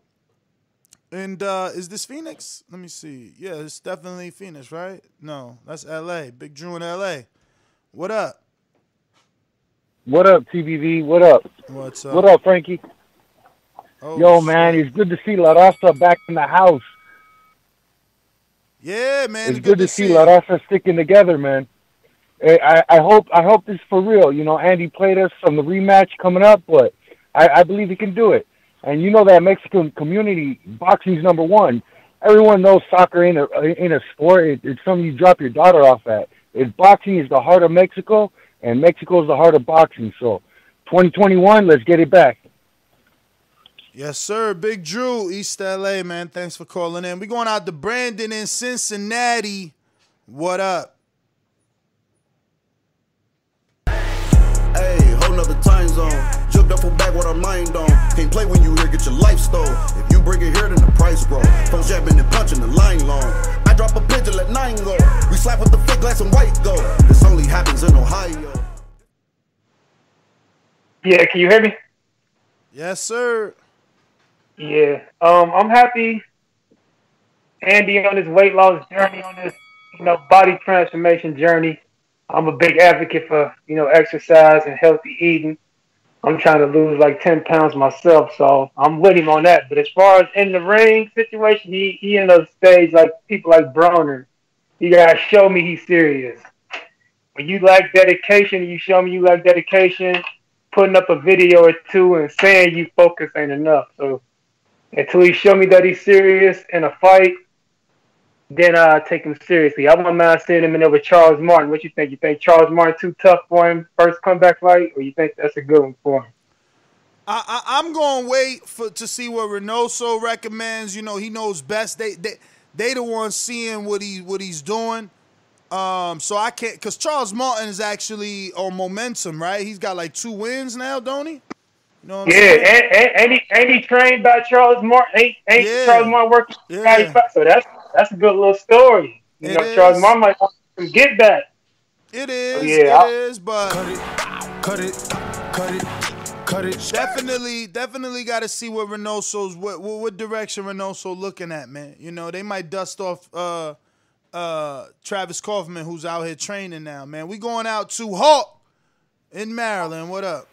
And uh is this Phoenix? Let me see. Yeah, it's definitely Phoenix, right? No, that's LA. Big Drew in LA. What up? What up, TBV? What up? What's up? What up, Frankie? Oh, Yo, man, it's good to see La Raza back in the house. Yeah, man. it's good, to see La Raza sticking together, man. I, I hope I hope this is for real. You know, Andy played us from the rematch coming up, but I, I believe he can do it. And you know that Mexican community, boxing's number one. Everyone knows soccer ain't a ain't a sport. It, it's something you drop your daughter off at. It, boxing is the heart of Mexico, and Mexico is the heart of boxing. So, 2021, let's get it back. Yes, sir. Big Drew, East LA, man. Thanks for calling in. We going out to Brandon in Cincinnati. What up? Hey, whole nother time zone. Jumped up full back with our mind on. Can't play when you here, get your life stole. If you bring it here, then the price grow. Phone jabbing and punching the line long. I drop a pigeon, let nine go. We slap with the fake glass and white go. This only happens in Ohio. Yeah, can you hear me? Yes, sir. Yeah. Um, I'm happy Andy on his weight loss journey, on this, you know, body transformation journey. I'm a big advocate for, you know, exercise and healthy eating. I'm trying to lose like 10 pounds myself, so I'm with him on that. But as far as in the ring situation, he, he in a stage like people like Broner. You gotta show me he's serious. When you lack dedication, you show me you lack dedication, putting up a video or two and saying you focus ain't enough. So until he show me that he's serious in a fight, then I take him seriously. I wouldn't mind seeing him in there with Charles Martin. What you think? You think Charles Martin too tough for him first comeback fight, or you think that's a good one for him? I, I I'm going to wait for to see what Reynoso recommends. You know, he knows best. They they they the ones seeing what he what he's doing. Um, so I can't because Charles Martin is actually on momentum, right? He's got like two wins now, don't he? You know Yeah, and, and, and, he, and he trained by Charles Martin. Ain't, ain't Yeah. Charles Martin working? Yeah. So that's that's a good little story. You It know, Charles is. Martin might want some get back. It is. yeah, it I- is, but cut it, cut it, cut it. definitely, definitely got to see what Reynoso's what, what what direction Reynoso looking at, man. You know, they might dust off uh uh Travis Kauffman, who's out here training now, man. We going out to Hawk in Maryland. What up?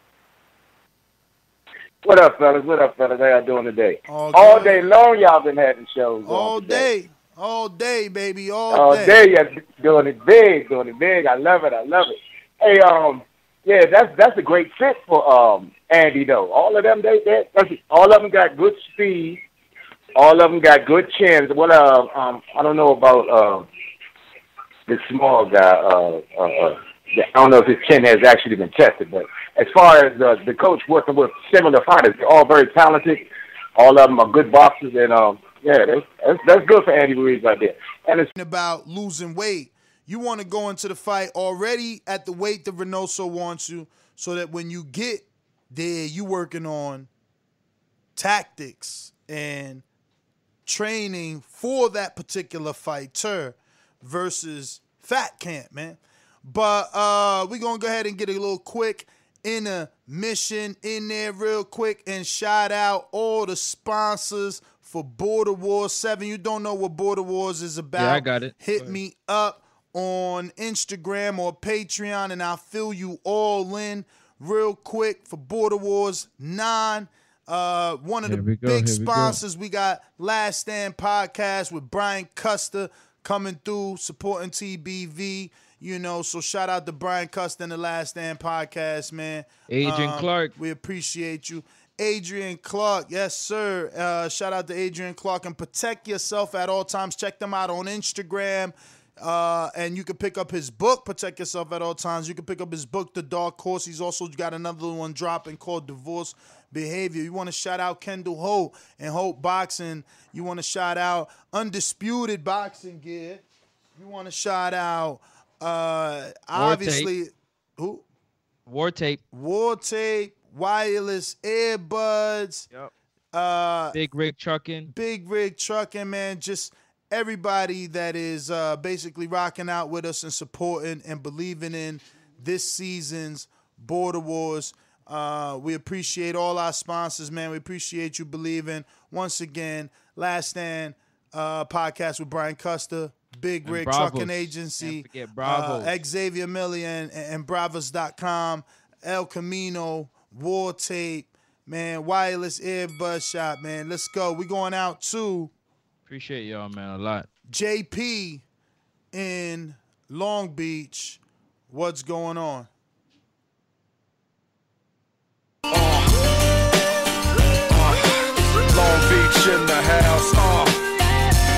What up, fellas? What up, fellas? How y'all doing today? All All day long, y'all been having shows. on All today. All day, baby, all, All day. day, y'all doing it big, doing it big. I love it. I love it. Hey, um, yeah, that's that's a great fit for um Andy though. All of them, they, they that's, all of them got good speed. All of them got good chins. What uh, um, I don't know about uh, the small guy. Uh, uh, uh, I don't know if his chin has actually been tested, but as far as uh, the coach working with similar fighters, they're all very talented. All of them are good boxers, and um, yeah, that's, that's that's good for Andy Ruiz right there. And it's about losing weight. You want to go into the fight already at the weight that Reynoso wants you, so that when you get there, you working on tactics and training for that particular fighter versus fat camp, man. But uh we're gonna go ahead and get a little quick intermission in there real quick and shout out all the sponsors for Border Wars 7. You don't know what Border Wars is about. Yeah, I got it. Hit me up on Instagram or Patreon and I'll fill you all in real quick for Border Wars 9. Uh, one of Here the big here we go. sponsors we got Last Stand Podcast with Brian Custer coming through supporting TBV. You know, so shout out to Brian Custer and the Last Stand Podcast, man. Adrian Um, Clark. We appreciate you. Adrian Clark, yes, sir. Uh, shout out to Adrian Clark and protect yourself at all times. Check them out on Instagram. Uh, and you can pick up his book, Protect Yourself at All Times. You can pick up his book, The Dark Horse. He's also got another one dropping called Divorce Behavior. You want to shout out Kendall Hope and Hope Boxing. You want to shout out Undisputed Boxing Gear. You want to shout out, uh, obviously, who? War tape. War tape, wireless earbuds. Yep. Uh, Big rig trucking. Big Rig Trucking, man. Just everybody that is uh, basically rocking out with us and supporting and believing in this season's Border Wars. Uh, we appreciate all our sponsors, man. We appreciate you believing. Once again, Last Stand uh, podcast with Brian Custer, Big Rig Trucking Agency, Can't forget Bravos. uh, Xavier Million and, and Bravos.com, El Camino, War Tape, man, Wireless Earbud Shop, man. Let's go. we going out to Appreciate y'all, man, a lot. JP in Long Beach. What's going on? Long Beach in the house. Uh,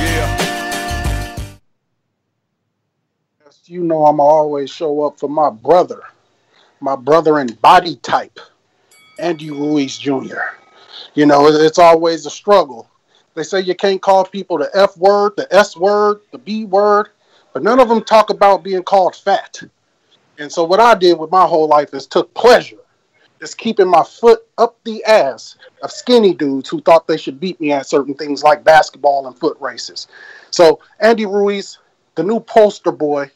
yeah. You know I'm always show up for my brother, my brother in body type, Andy Ruiz Jr. You know, it's always a struggle. They say you can't call people the F word, the S word, the B word, but none of them talk about being called fat. And so what I did with my whole life is took pleasure just keeping my foot up the ass of skinny dudes who thought they should beat me at certain things like basketball and foot races. So Andy Ruiz, the new poster boy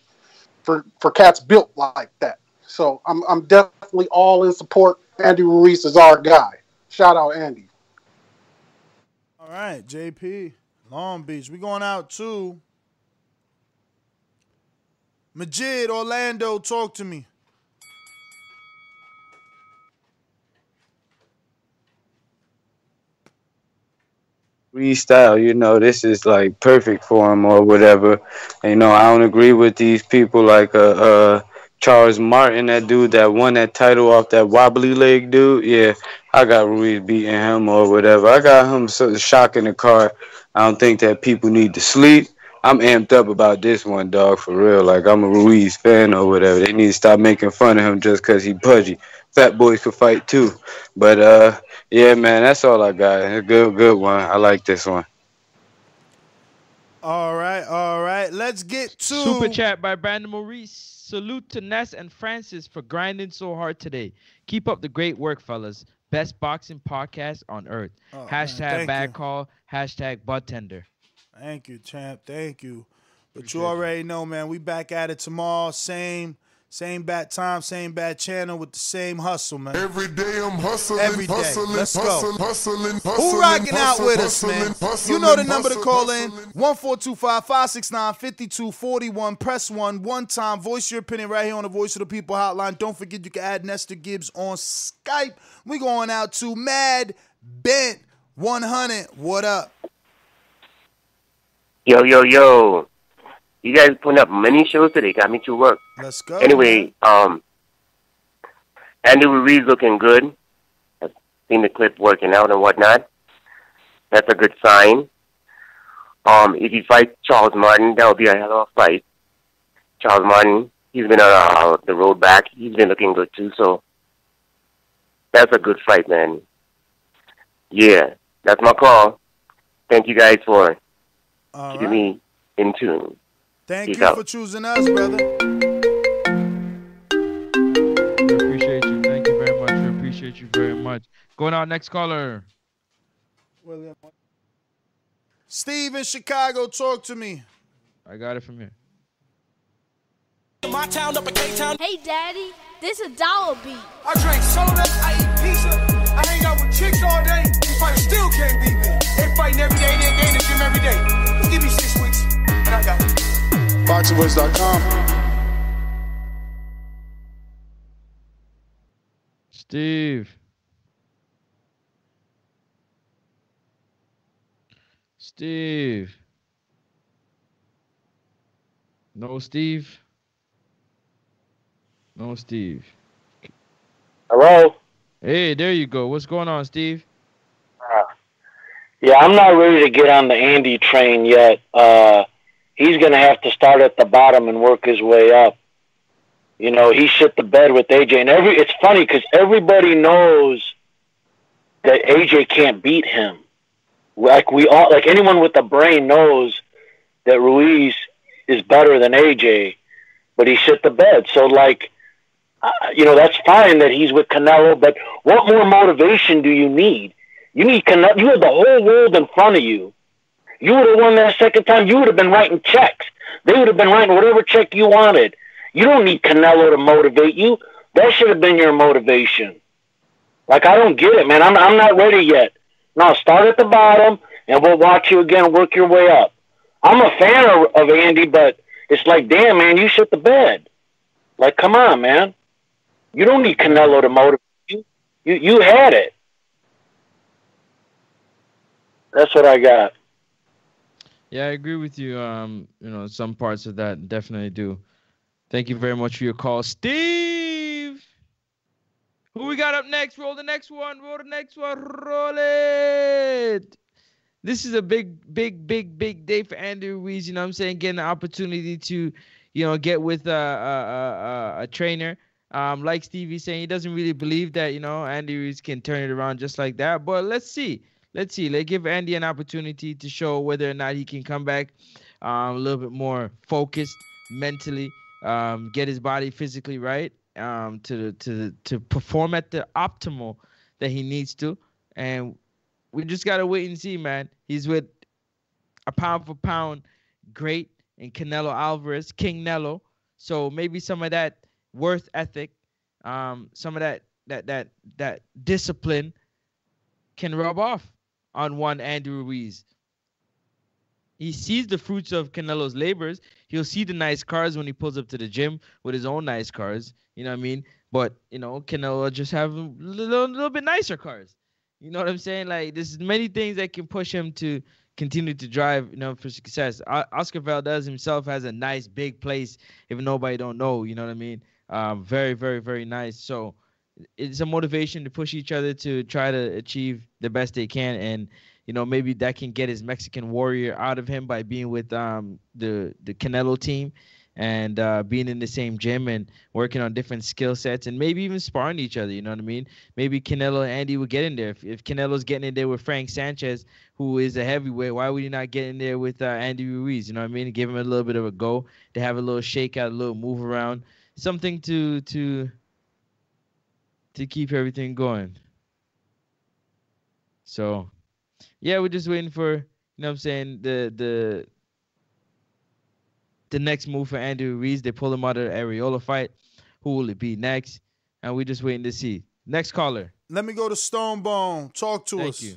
for for cats built like that. So I'm I'm definitely all in support. Andy Ruiz is our guy. Shout out Andy. All right, JP, Long Beach. We going out to Majid, Orlando. Talk to me. freestyle, you know, this is like perfect for him or whatever. And, you know, I don't agree with these people like uh, uh Charles Martin, that dude that won that title off that wobbly leg dude. Yeah, I got Ruiz beating him or whatever. I got him so shocking the car. I don't think that people need to sleep. I'm amped up about this one, dog, for real. Like I'm a Ruiz fan or whatever. They need to stop making fun of him just cause he pudgy. Fat boys could fight too. But uh yeah, man, that's all I got. A good good one. I like this one. All right, all right. Let's get to Super chat by Brandon Maurice. Salute to Ness and Francis for grinding so hard today. Keep up the great work, fellas. Best boxing podcast on earth. Oh, hashtag thank bad you. call. Hashtag butt tender. Thank you, champ. Thank you. But you already know, man. We back at it tomorrow. Same, same bad time, same bad channel with the same hustle, man. Every day I'm hustling, Every day. hustling, Let's hustling, go. hustling, Who hustling, rocking out hustling, with us, man? hustling, hustling, You know the number to hustling, call in. 1425-569-5241. Press one. One time. Voice your opinion right here on the Voice of the People hotline. Don't forget you can add Nestor Gibbs on Skype. We going out to Mad Bent 100. What up? Yo, yo, yo. You guys putting up many shows today. Got me to work. Let's go. Anyway, um, Andy Ruiz looking good. I've seen the clip working out and whatnot. That's a good sign. Um, if he fights Charles Martin, that would be a hell of a fight. Charles Martin, he's been on uh, the road back. He's been looking good too. So that's a good fight, man. Yeah, that's my call. Thank you guys for All keeping right. me in tune. Thank Peace you out. for choosing us, brother. We appreciate you. Thank you very much. We appreciate you very much. Going out next caller. William. Steve in Chicago, talk to me. I got it from here. My town up in K-Town. Hey, Daddy, this is Dollar Beat. I drink soda, I eat pizza, I hang out with chicks all day. These fighters still can't beat me. They fighting every day, they they in the gym every day. Just give me six BoxingWiz.com. Steve. Steve. No, Steve. No, Steve. Hello? Hey, there you go. What's going on, Steve? Uh, yeah, I'm not ready to get on the Andy train yet. Uh, he's going to have to start at the bottom and work his way up. You know, he shit the bed with AJ, and every it's funny because everybody knows that AJ can't beat him. Like we all, like anyone with a brain knows that Ruiz is better than AJ, but he shit the bed. So like, uh, you know, that's fine that he's with Canelo, but what more motivation do you need? You need Canelo. You have the whole world in front of you. You would have won that second time. You would have been writing checks. They would have been writing whatever check you wanted. You don't need Canelo to motivate you. That should have been your motivation. Like I don't get it, man. I'm I'm not ready yet. No, start at the bottom, and we'll watch you again work your way up. I'm a fan of, of Andy, but it's like, damn, man, you shit the bed. Like, come on, man. You don't need Canelo to motivate you. You you had it. That's what I got. Yeah, I agree with you. Um, you know, some parts of that definitely do. Thank you very much for your call, Steve. Who we got up next? Roll the next one. Roll the next one. Roll it. This is a big, big, big, big day for Andrew Ruiz. You know I'm saying? Getting the opportunity to, you know, get with a, a, a, a trainer. Um, like Stevie saying, he doesn't really believe that, you know, Andy Ruiz can turn it around just like that. But let's see. Let's see. Let's give Andy an opportunity to show whether or not he can come back um, a little bit more focused mentally, um, get his body physically right, um, to to to perform at the optimal that he needs to. And we just gotta wait and see, man. He's with a pound for pound great in Canelo Alvarez, King Nello. So maybe some of that worth ethic, um, some of that that that that discipline can rub off on one Andrew Ruiz. He sees the fruits of Canelo's labors. He'll see the nice cars when he pulls up to the gym with his own nice cars. You know what I mean? But you know, Canelo just have a little, little bit nicer cars. You know what I'm saying? Like there's many things that can push him to continue to drive, you know, for success. O- Oscar Valdez himself has a nice big place, if nobody don't know. You know what I mean? Um, very, very, very nice. So it's a motivation to push each other to try to achieve the best they can and you know maybe that can get his Mexican warrior out of him by being with um the the Canelo team and uh, being in the same gym and working on different skill sets and maybe even sparring each other. You know what I mean? Maybe Canelo and Andy would get in there. If, if Canelo's getting in there with Frank Sanchez, who is a heavyweight, why would he not get in there with uh, Andy Ruiz? You know what I mean? Give him a little bit of a go to have a little shakeout, a little move around, something to to to keep everything going. So, yeah, we're just waiting for you know what I'm saying the the the next move for Andrew Ruiz. They pull him out of the Arreola fight. Who will it be next? And we're just waiting to see. Next caller. Let me go to Stone Bone. Talk to Thank us. you.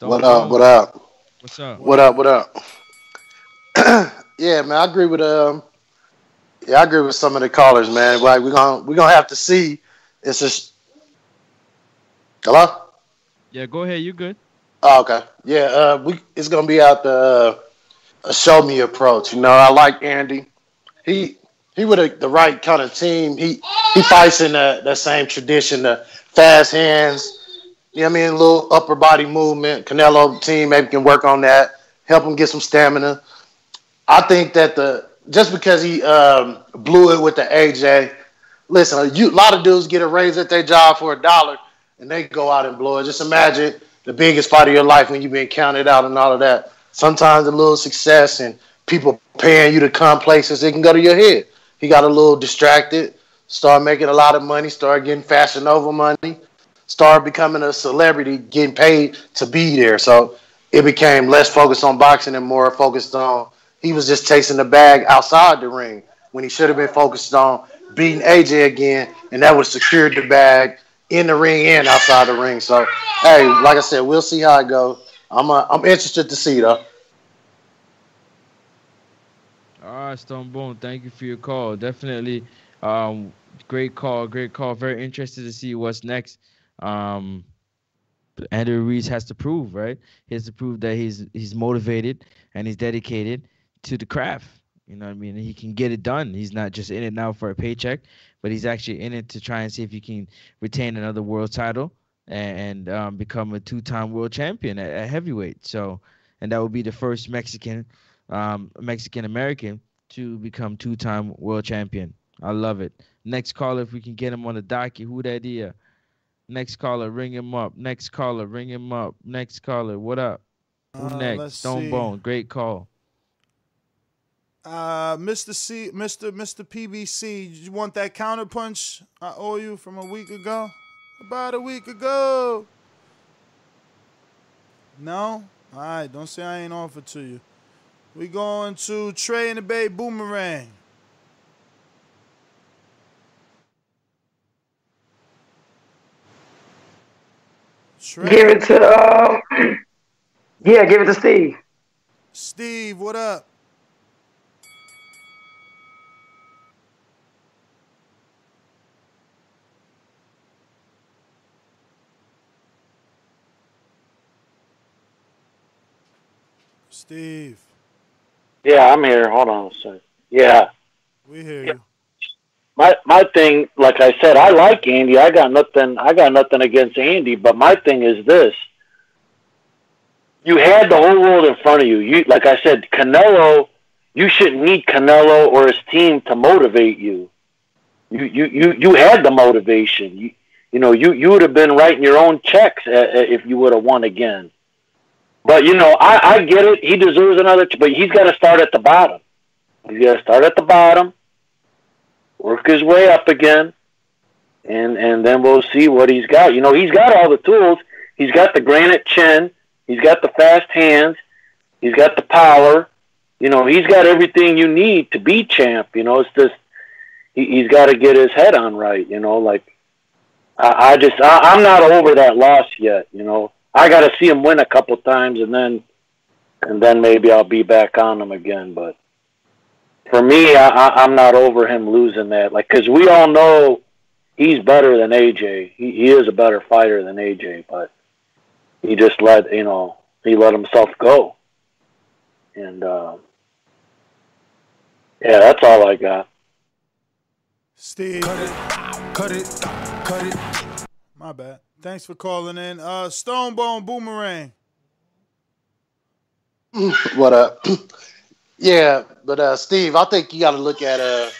What up? What up? What's up? What up? What up? yeah, man, I agree with um. Yeah, I agree with some of the callers, man. Like we're gonna we're gonna have to see. It's just hello. Yeah, go ahead. You good? Oh, okay. Yeah, uh, we it's gonna be out the uh, a show me approach. You know, I like Andy. He he with a, the right kind of team. He he fights in that that same tradition, the fast hands. You know what I mean? A little upper body movement. Canelo team maybe can work on that. Help him get some stamina. I think that the just because he um, blew it with the AJ. Listen, a lot of dudes get a raise at their job for a dollar, and they go out and blow it. Just imagine the biggest fight of your life when you've been counted out and all of that. Sometimes a little success and people paying you to come places, it can go to your head. He got a little distracted, started making a lot of money, started getting Fashion over money, started becoming a celebrity, getting paid to be there. So it became less focused on boxing and more focused on he was just chasing the bag outside the ring when he should have been focused on beating AJ again, and that would have secured the bag in the ring and outside the ring. So, hey, like I said, we'll see how it goes. I'm uh, I'm interested to see though. All right, Stone Bone. Thank you for your call. Definitely, um, great call, great call. Very interested to see what's next. Um, Andrew Ruiz has to prove, right? He has to prove that he's he's motivated and he's dedicated to the craft. You know what I mean? He can get it done. He's not just in it now for a paycheck, but he's actually in it to try and see if he can retain another world title and, and um, become a two-time world champion at, at, heavyweight. So, and that would be the first Mexican, um, Mexican American to become two-time world champion. I love it. Next caller, if we can get him on the docket, who that that is? Next caller, ring him up. Next caller, ring him up. Next caller, what up? Who Uh, next? Stone see. Bone, great call. Uh, Mr. C, Mr. Mr. PBC, you want that counterpunch I owe you from a week ago? About a week ago. No? All right, don't say I ain't offered to you. We going to Trey in the Bay Boomerang. Trey. Give it to uh, yeah, give it to Steve. Steve, what up? Steve, Yeah, I'm here. Hold on a second. Yeah. we hear you. My my thing, like I said, I like Andy. I got nothing I got nothing against Andy, but my thing is this. You had the whole world in front of you. You like I said, Canelo, you shouldn't need Canelo or his team to motivate you. You you you, you had the motivation. You you know, you you would have been writing your own checks uh, uh, if you would have won again. But you know, I, I get it. He deserves another, but he's got to start at the bottom. He's got to start at the bottom, work his way up again, and and then we'll see what he's got. You know, he's got all the tools. He's got the granite chin. He's got the fast hands. He's got the power. You know, he's got everything you need to be champ. You know, it's just he, he's got to get his head on right. You know, like I, I just I, I'm not over that loss yet. You know, I got to see him win a couple times, and then and then maybe I'll be back on him again. But for me, I, I, I'm not over him losing that. Like, because we all know he's better than AJ. He, he is a better fighter than AJ, but he just let you know he let himself go. And uh, yeah, that's all I got. Steve. Cut it, cut it, cut it. My bad. Thanks for calling in. Uh, Stonebone Boomerang. what up? yeah, but uh, Steve, I think you got to look at uh,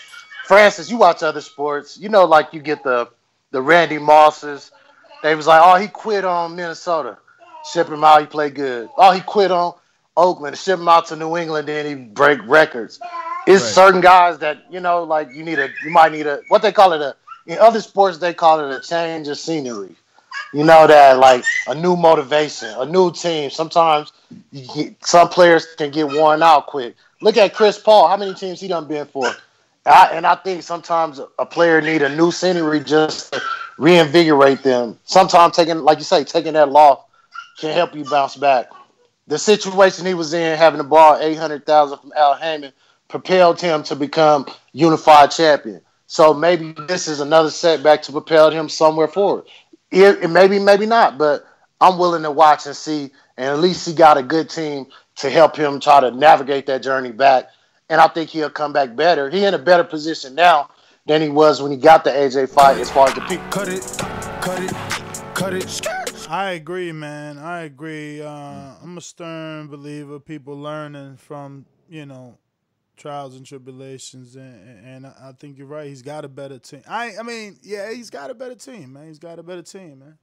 Francis. You watch other sports, you know, like you get the the Randy Mosses. They was like, oh, he quit on Minnesota, ship him out, he played good. Oh, he quit on Oakland, ship him out to New England, then he break records. It's Right. certain guys that you know, like you need a, you might need a, what they call it a. In other sports, they call it a change of scenery. You know that like a new motivation, a new team. Sometimes get, some players can get worn out quick. Look at Chris Paul. How many teams he done been for? And I, and I think sometimes a player need a new scenery just to reinvigorate them. Sometimes taking, like you say, taking that loss can help you bounce back. The situation he was in, having to borrow eight hundred thousand from Al Haymon, propelled him to become unified champion. So maybe this is another setback to propel him somewhere forward. It, it maybe, maybe not, but I'm willing to watch and see. And at least he got a good team to help him try to navigate that journey back. And I think he'll come back better. He in a better position now than he was when he got the AJ fight as far as the people. Cut it, cut it, cut it. I agree, man. I agree. Uh, I'm a stern believer. People learning from you know trials and tribulations, and, and I think you're right. He's got a better team. I I mean, yeah, he's got a better team, man. He's got a better team, man.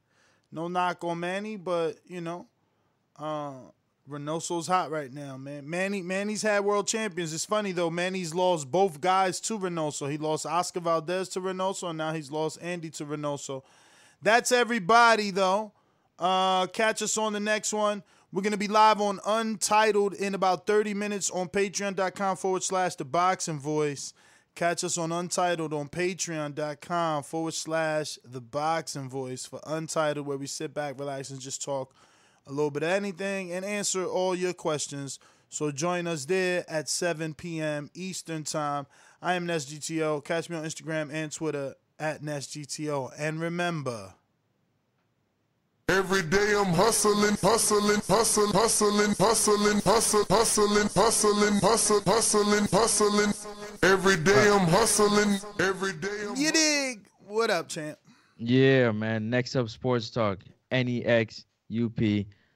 No knock on Manny, but you know, uh, Reynoso's hot right now, man. Manny Manny's had world champions. It's funny though. Manny's lost both guys to Reynoso. He lost Oscar Valdez to Reynoso, and now he's lost Andy to Reynoso. That's everybody though. Uh, catch us on the next one. We're gonna be live on Untitled in about 30 minutes on patreon.com forward slash the boxing voice. Catch us on Untitled on patreon.com forward slash the boxing voice for Untitled, where we sit back, relax, and just talk a little bit of anything and answer all your questions. So join us there at 7 p.m. Eastern Time. I am NestGTO. Catch me on Instagram and Twitter at NestGTO. And remember, Every day I'm hustling, hustling, hustling, hustling, hustling, hustling, hustling, hustling, hustling, hustling, hustling. Every day I'm hustling. Every day I'm you dig? What up, champ? Yeah, man. Next up, Sports Talk. NEX UP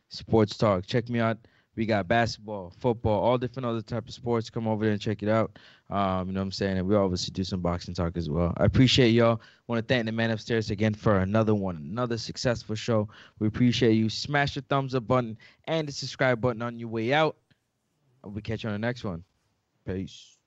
Sports Talk. Check me out. We got basketball, football, all different other type of sports. Come over there and check it out. Um, you know what I'm saying? And we obviously do some boxing talk as well. I appreciate y'all. Want to thank the man upstairs again for another one, another successful show. We appreciate you. Smash the thumbs up button and the subscribe button on your way out. We'll catch you on the next one. Peace.